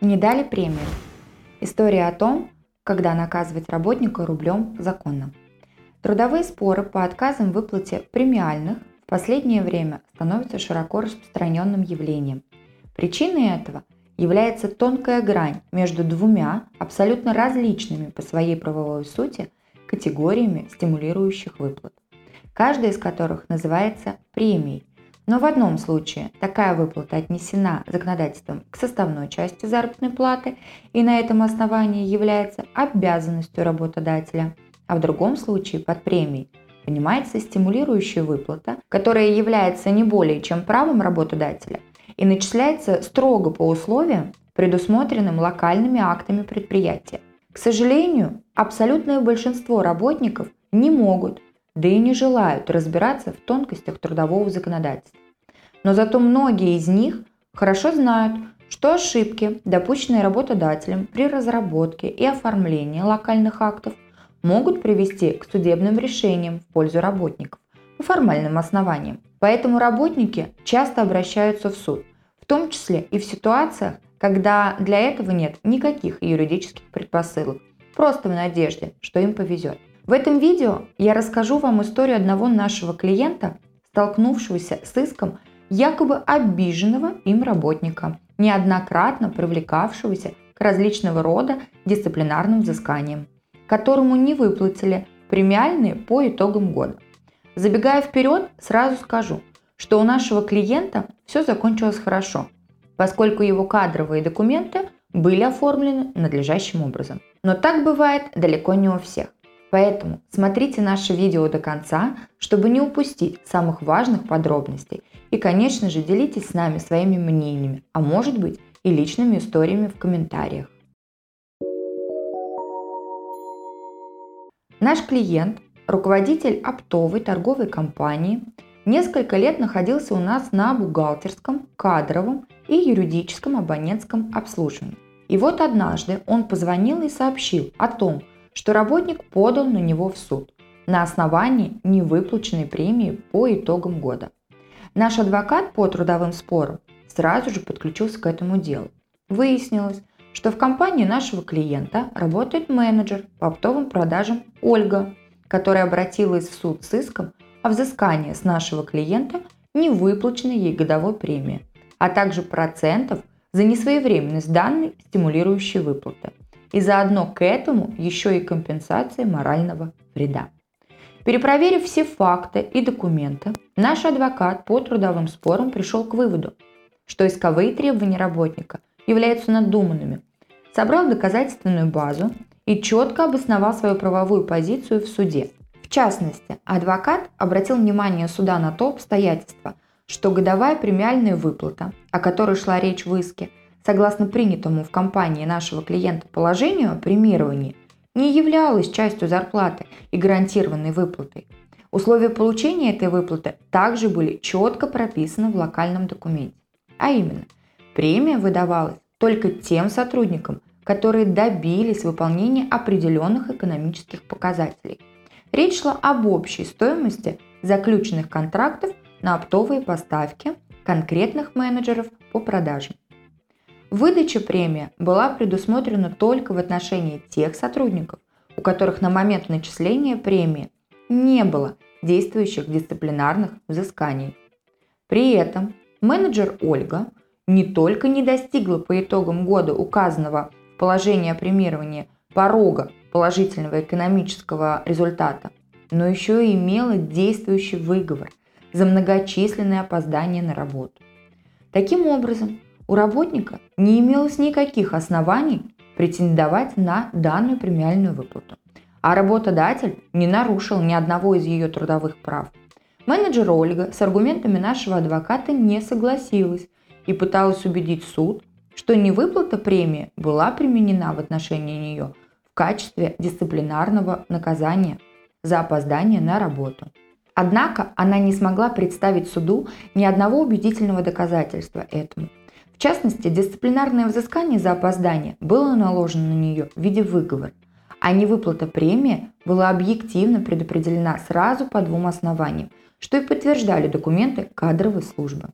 Не дали премию. История о том, когда наказывать работника рублем законно. Трудовые споры по отказам в выплате премиальных в последнее время становятся широко распространенным явлением. Причиной этого является тонкая грань между двумя абсолютно различными по своей правовой сути категориями стимулирующих выплат, каждая из которых называется премией. Но в одном случае такая выплата отнесена законодательством к составной части заработной платы и на этом основании является обязанностью работодателя, а в другом случае под премией понимается стимулирующая выплата, которая является не более чем правом работодателя и начисляется строго по условиям, предусмотренным локальными актами предприятия. К сожалению, абсолютное большинство работников не могут, да и не желают разбираться в тонкостях трудового законодательства. Но зато многие из них хорошо знают, что ошибки, допущенные работодателем при разработке и оформлении локальных актов, могут привести к судебным решениям в пользу работников по формальным основаниям. Поэтому работники часто обращаются в суд, в том числе и в ситуациях, когда для этого нет никаких юридических предпосылок, просто в надежде, что им повезет. В этом видео я расскажу вам историю одного нашего клиента, столкнувшегося с иском якобы обиженного им работника, неоднократно привлекавшегося к различного рода дисциплинарным взысканиям, которому не выплатили премиальные по итогам года. Забегая вперед, сразу скажу, что у нашего клиента все закончилось хорошо, поскольку его кадровые документы были оформлены надлежащим образом. Но так бывает далеко не у всех. Поэтому смотрите наше видео до конца, чтобы не упустить самых важных подробностей. И, конечно же, делитесь с нами своими мнениями, а может быть и личными историями в комментариях. Наш клиент руководитель оптовой торговой компании, несколько лет находился у нас на бухгалтерском, кадровом и юридическом абонентском обслуживании. И вот однажды он позвонил и сообщил о том, что работник подал на него в суд на основании невыплаченной премии по итогам года. Наш адвокат по трудовым спорам сразу же подключился к этому делу. Выяснилось, что в компании нашего клиента работает менеджер по оптовым продажам Ольга, которая обратилась в суд с иском о взыскании с нашего клиента невыплаченной ей годовой премии, а также процентов за несвоевременность данной стимулирующей выплаты. И заодно к этому еще и компенсации морального вреда. Перепроверив все факты и документы, наш адвокат по трудовым спорам пришел к выводу, что исковые требования работника являются надуманными, собрал доказательственную базу и четко обосновал свою правовую позицию в суде. В частности, адвокат обратил внимание суда на то обстоятельство, что годовая премиальная выплата, о которой шла речь в иске, согласно принятому в компании нашего клиента положению о премировании, не являлась частью зарплаты и гарантированной выплатой. Условия получения этой выплаты также были четко прописаны в локальном документе. А именно, премия выдавалась только тем сотрудникам, которые добились выполнения определенных экономических показателей. Речь шла об общей стоимости заключенных контрактов на оптовые поставки конкретных менеджеров по продажам. Выдача премии была предусмотрена только в отношении тех сотрудников, у которых на момент начисления премии не было действующих дисциплинарных взысканий. При этом менеджер Ольга не только не достигла по итогам года указанного положение о премировании порога положительного экономического результата, но еще и имела действующий выговор за многочисленные опоздания на работу. Таким образом, у работника не имелось никаких оснований претендовать на данную премиальную выплату, а работодатель не нарушил ни одного из ее трудовых прав. Менеджер Ольга с аргументами нашего адвоката не согласилась и пыталась убедить суд, что невыплата премии была применена в отношении нее в качестве дисциплинарного наказания за опоздание на работу. Однако она не смогла представить суду ни одного убедительного доказательства этому. В частности, дисциплинарное взыскание за опоздание было наложено на нее в виде выговора, а невыплата премии была объективно предопределена сразу по двум основаниям, что и подтверждали документы кадровой службы.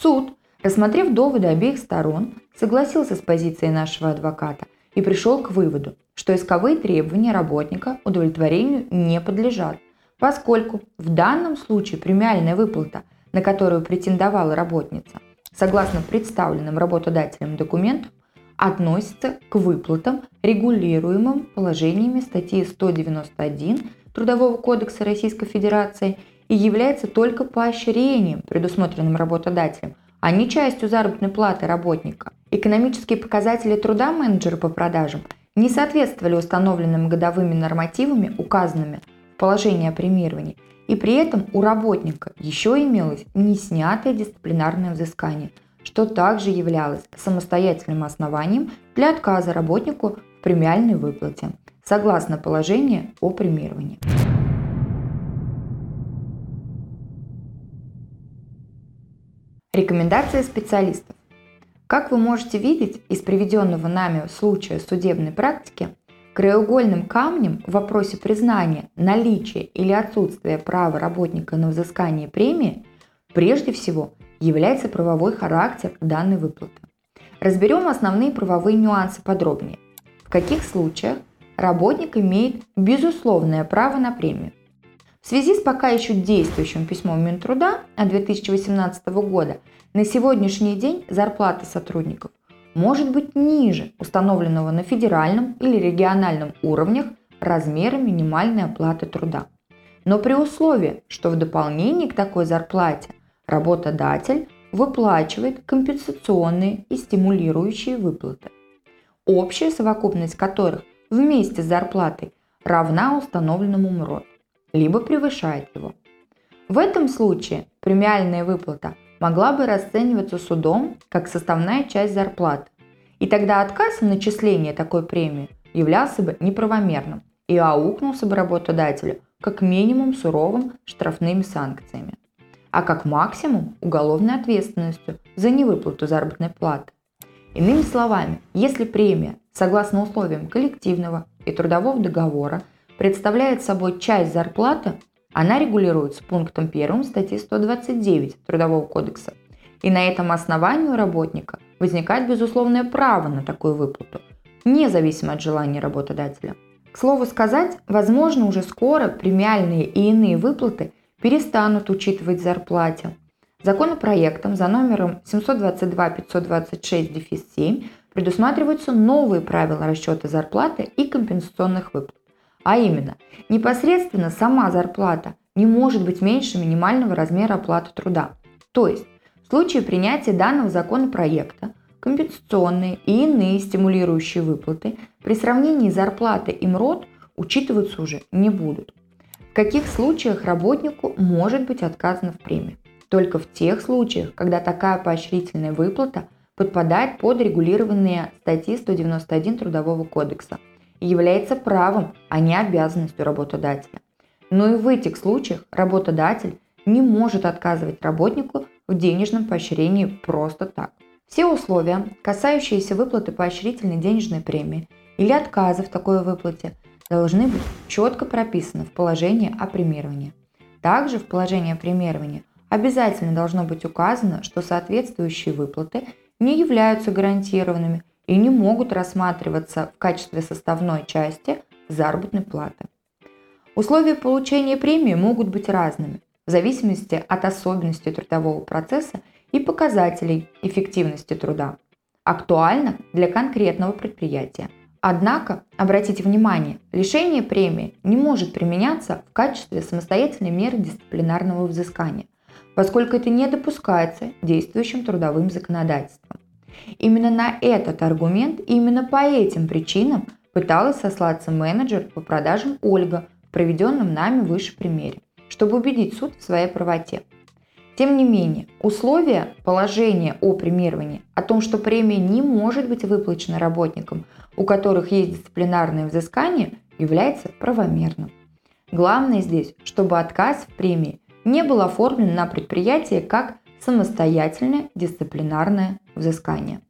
Суд Рассмотрев доводы обеих сторон, согласился с позицией нашего адвоката и пришел к выводу, что исковые требования работника удовлетворению не подлежат, поскольку в данном случае премиальная выплата, на которую претендовала работница, согласно представленным работодателем документам, относится к выплатам, регулируемым положениями статьи 191 Трудового кодекса Российской Федерации и является только поощрением, предусмотренным работодателем, а не частью заработной платы работника. Экономические показатели труда менеджера по продажам не соответствовали установленным годовыми нормативами, указанными в положении о премировании, и при этом у работника еще имелось не снятое дисциплинарное взыскание, что также являлось самостоятельным основанием для отказа работнику в премиальной выплате, согласно положению о премировании. Рекомендации специалистов. Как вы можете видеть из приведенного нами случая судебной практики, краеугольным камнем в вопросе признания наличия или отсутствия права работника на взыскание премии прежде всего является правовой характер данной выплаты. Разберем основные правовые нюансы подробнее. В каких случаях работник имеет безусловное право на премию? В связи с пока еще действующим письмом Минтруда от 2018 года на сегодняшний день зарплата сотрудников может быть ниже установленного на федеральном или региональном уровнях размера минимальной оплаты труда. Но при условии, что в дополнение к такой зарплате работодатель выплачивает компенсационные и стимулирующие выплаты, общая совокупность которых вместе с зарплатой равна установленному МРОД либо превышает его. В этом случае премиальная выплата могла бы расцениваться судом как составная часть зарплаты, и тогда отказ в начислении такой премии являлся бы неправомерным и аукнулся бы работодателю как минимум суровым штрафными санкциями, а как максимум уголовной ответственностью за невыплату заработной платы. Иными словами, если премия, согласно условиям коллективного и трудового договора, представляет собой часть зарплаты, она регулируется пунктом 1 статьи 129 Трудового кодекса. И на этом основании у работника возникает безусловное право на такую выплату, независимо от желания работодателя. К слову сказать, возможно уже скоро премиальные и иные выплаты перестанут учитывать в зарплате. Законопроектом за номером 722-526-7 предусматриваются новые правила расчета зарплаты и компенсационных выплат. А именно, непосредственно сама зарплата не может быть меньше минимального размера оплаты труда. То есть, в случае принятия данного законопроекта, компенсационные и иные стимулирующие выплаты при сравнении зарплаты и МРОД учитываться уже не будут. Каких случаях работнику может быть отказано в премии? Только в тех случаях, когда такая поощрительная выплата подпадает под регулированные статьи 191 Трудового кодекса – является правом, а не обязанностью работодателя. Но и в этих случаях работодатель не может отказывать работнику в денежном поощрении просто так. Все условия, касающиеся выплаты поощрительной денежной премии или отказа в такой выплате, должны быть четко прописаны в положении о премировании. Также в положении о премировании обязательно должно быть указано, что соответствующие выплаты не являются гарантированными и не могут рассматриваться в качестве составной части заработной платы. Условия получения премии могут быть разными в зависимости от особенностей трудового процесса и показателей эффективности труда, актуально для конкретного предприятия. Однако, обратите внимание, лишение премии не может применяться в качестве самостоятельной меры дисциплинарного взыскания, поскольку это не допускается действующим трудовым законодательством. Именно на этот аргумент и именно по этим причинам пыталась сослаться менеджер по продажам Ольга в проведенном нами выше примере, чтобы убедить суд в своей правоте. Тем не менее, условия положения о премировании о том, что премия не может быть выплачена работникам, у которых есть дисциплинарное взыскание, является правомерным. Главное здесь, чтобы отказ в премии не был оформлен на предприятие как самостоятельное дисциплинарное взыскание.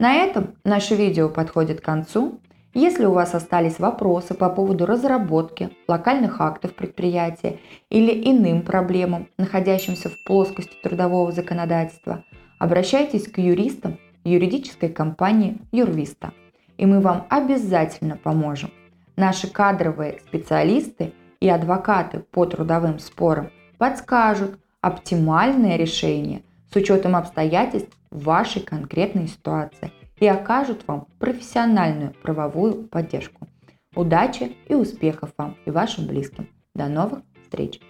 На этом наше видео подходит к концу. Если у вас остались вопросы по поводу разработки локальных актов предприятия или иным проблемам, находящимся в плоскости трудового законодательства, обращайтесь к юристам юридической компании Юрвиста, и мы вам обязательно поможем. Наши кадровые специалисты и адвокаты по трудовым спорам подскажут оптимальное решение с учетом обстоятельств вашей конкретной ситуации и окажут вам профессиональную правовую поддержку. Удачи и успехов вам и вашим близким. До новых встреч!